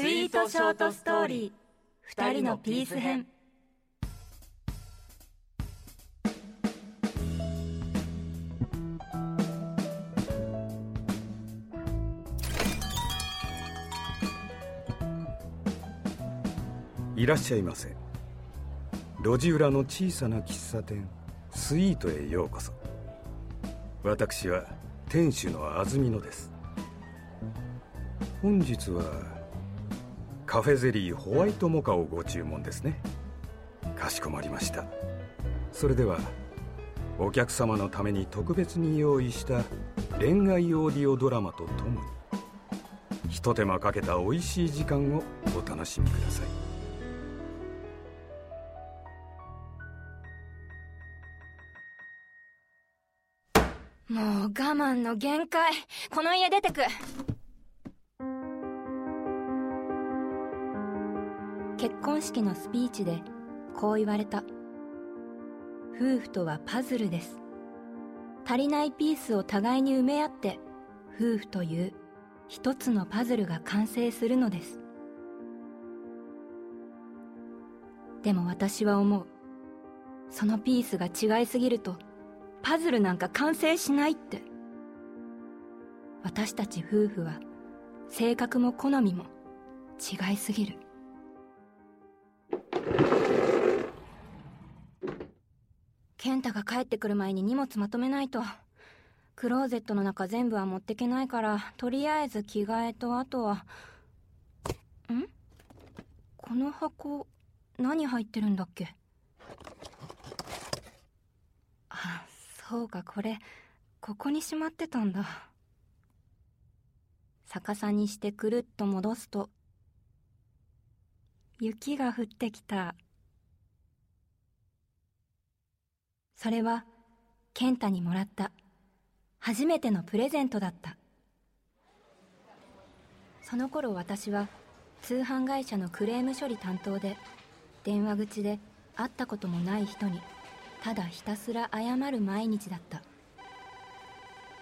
スイートショートストーリー。二人のピース編。いらっしゃいませ。路地裏の小さな喫茶店スイートへようこそ。私は店主の安曇野です。本日はカフェゼリーホワイトモカをご注文ですね。かしこまりました。それではお客様のために特別に用意した恋愛オーディオドラマとともにひと手間かけた美味しい時間をお楽しみください。もう我慢の限界。この家出てく。結婚式のスピーチでこう言われた。夫婦とはパズルです。足りないピースを互いに埋め合って夫婦という一つのパズルが完成するのです。でも私は思う。そのピースが違いすぎるとパズルなんか完成しないって。私たち夫婦は性格も好みも違いすぎる。健太が帰ってくる前に荷物まとめないと。クローゼットの中全部は持ってけないからとりあえず着替えとあとは。ん？この箱何入ってるんだっけ？あそうかこれここにしまってたんだ。逆さにしてくるっと戻すと雪が降ってきた。それは健太にもらった初めてのプレゼントだった。その頃私は通販会社のクレーム処理担当で電話口で会ったこともない人にただひたすら謝る毎日だった。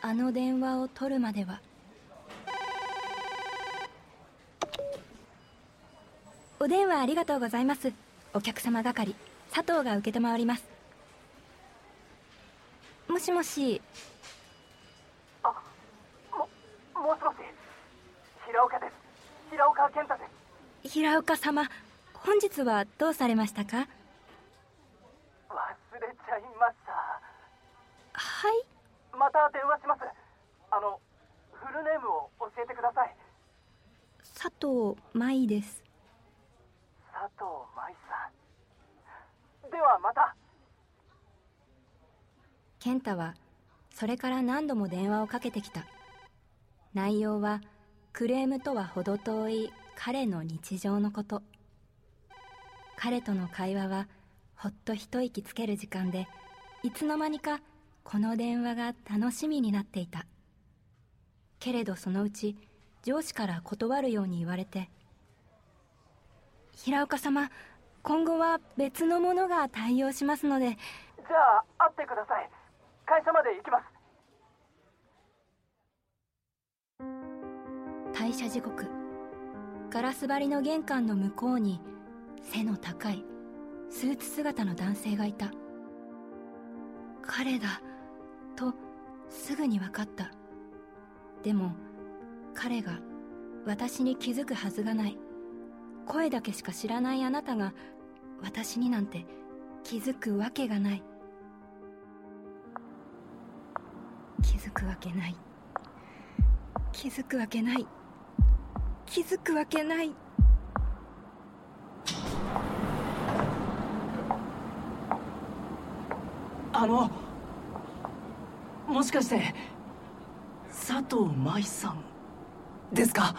あの電話を取るまではお電話ありがとうございます。お客様係佐藤が承ります。もしもし。あももしもし。平岡です。平岡健太です。平岡様本日はどうされましたか？忘れちゃいました。はい。また電話します。あのフルネームを教えてください。佐藤舞です。佐藤舞さん。ではまた健太はそれから何度も電話をかけてきた。内容はクレームとは程遠い彼の日常のこと。彼との会話はほっと一息つける時間でいつの間にかこの電話が楽しみになっていた。けれどそのうち上司から断るように言われて平岡様今後は別のものが対応しますので。じゃあ会ってください。会社まで行きます。退社時刻。ガラス張りの玄関の向こうに背の高いスーツ姿の男性がいた。彼だとすぐに分かった。でも彼が私に気づくはずがない。声だけしか知らないあなたが私になんて気づくわけがない。気づくわけない。気づくわけない。気づくわけない。あのもしかして佐藤舞さんですか？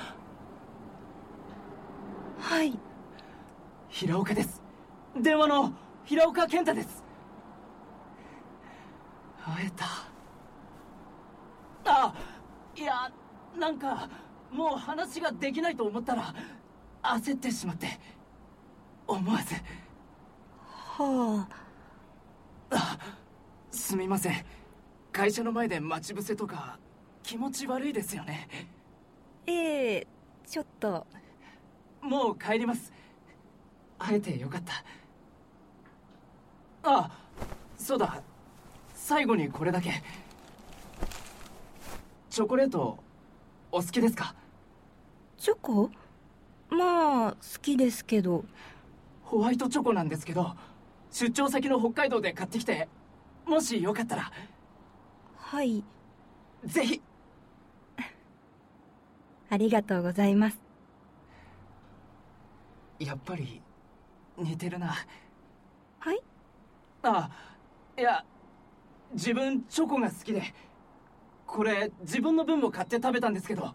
はい。平岡です。電話の平岡健太です。会えたあいやなんかもう話ができないと思ったら焦ってしまって思わず。はあ。あすみません。会社の前で待ち伏せとか気持ち悪いですよね。ええちょっと。もう帰ります。会えてよかった。あそうだ。最後にこれだけチョコレートお好きですか？チョコ？まあ好きですけど。ホワイトチョコなんですけど出張先の北海道で買ってきてもしよかったら。はい。ぜひ。ありがとうございます。やっぱり似てるな。はい？あいや自分チョコが好きでこれ自分の分も買って食べたんですけど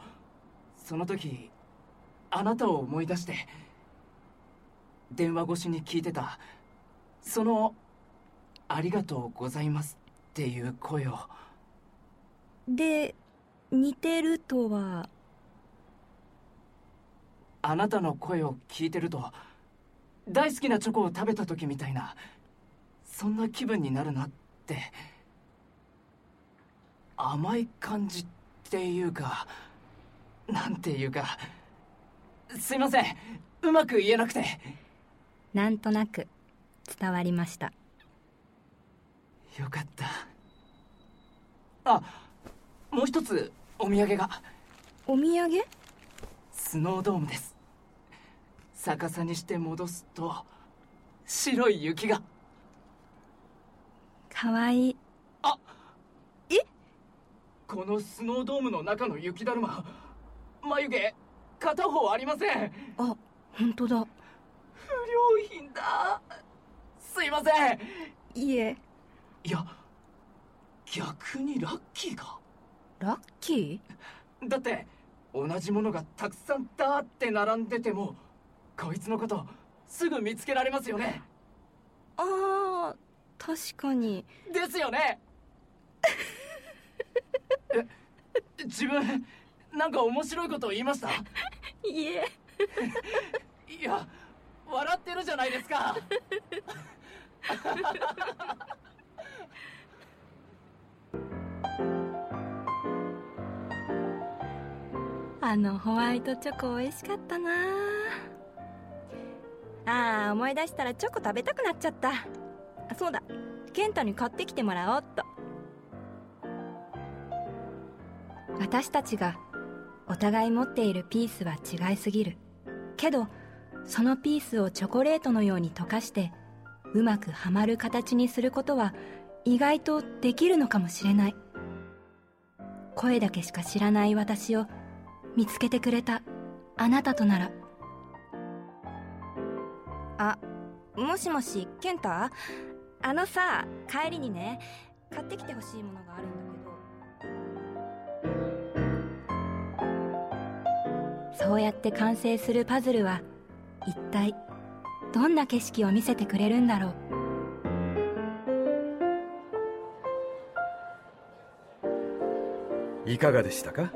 その時あなたを思い出して電話越しに聞いてたその「ありがとうございます」っていう声を。で似てるとは？あなたの声を聞いてると大好きなチョコを食べた時みたいなそんな気分になるなって甘い感じっていうかなんていうかすいません。うまく言えなくて。なんとなく伝わりました。よかった。あもう一つお土産が。お土産？スノードームです。逆さにして戻すと白い雪が。かわいいこのスノードームの中の雪だるま眉毛片方ありません。あ本当だ。不良品だ。すいません。いえ。いや逆にラッキーかラッキだって同じものがたくさんダーって並んでてもこいつのことすぐ見つけられますよね。ーああ確かに。ですよねえ自分なんか面白いこと言いました？いえ。いや笑ってるじゃないですか。あのホワイトチョコ美味しかったな。ああ思い出したらチョコ食べたくなっちゃった。あそうだ。健太に買ってきてもらおうっと私たちがお互い持っているピースは違いすぎる。けどそのピースをチョコレートのように溶かしてうまくはまる形にすることは意外とできるのかもしれない。声だけしか知らない私を見つけてくれたあなたとなら。あもしもし健太あのさ帰りにね買ってきてほしいものがあるんだけど。そうやって完成するパズルは一体どんな景色を見せてくれるんだろう？いかがでしたか？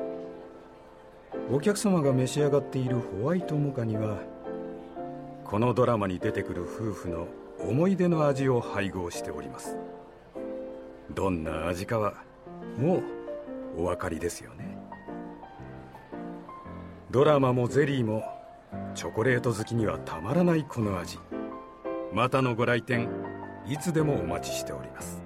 お客様が召し上がっているホワイトモカにはこのドラマに出てくる夫婦の思い出の味を配合しております。どんな味かはもうお分かりですよね。ドラマもゼリーもチョコレート好きにはたまらないこの味。またのご来店いつでもお待ちしております。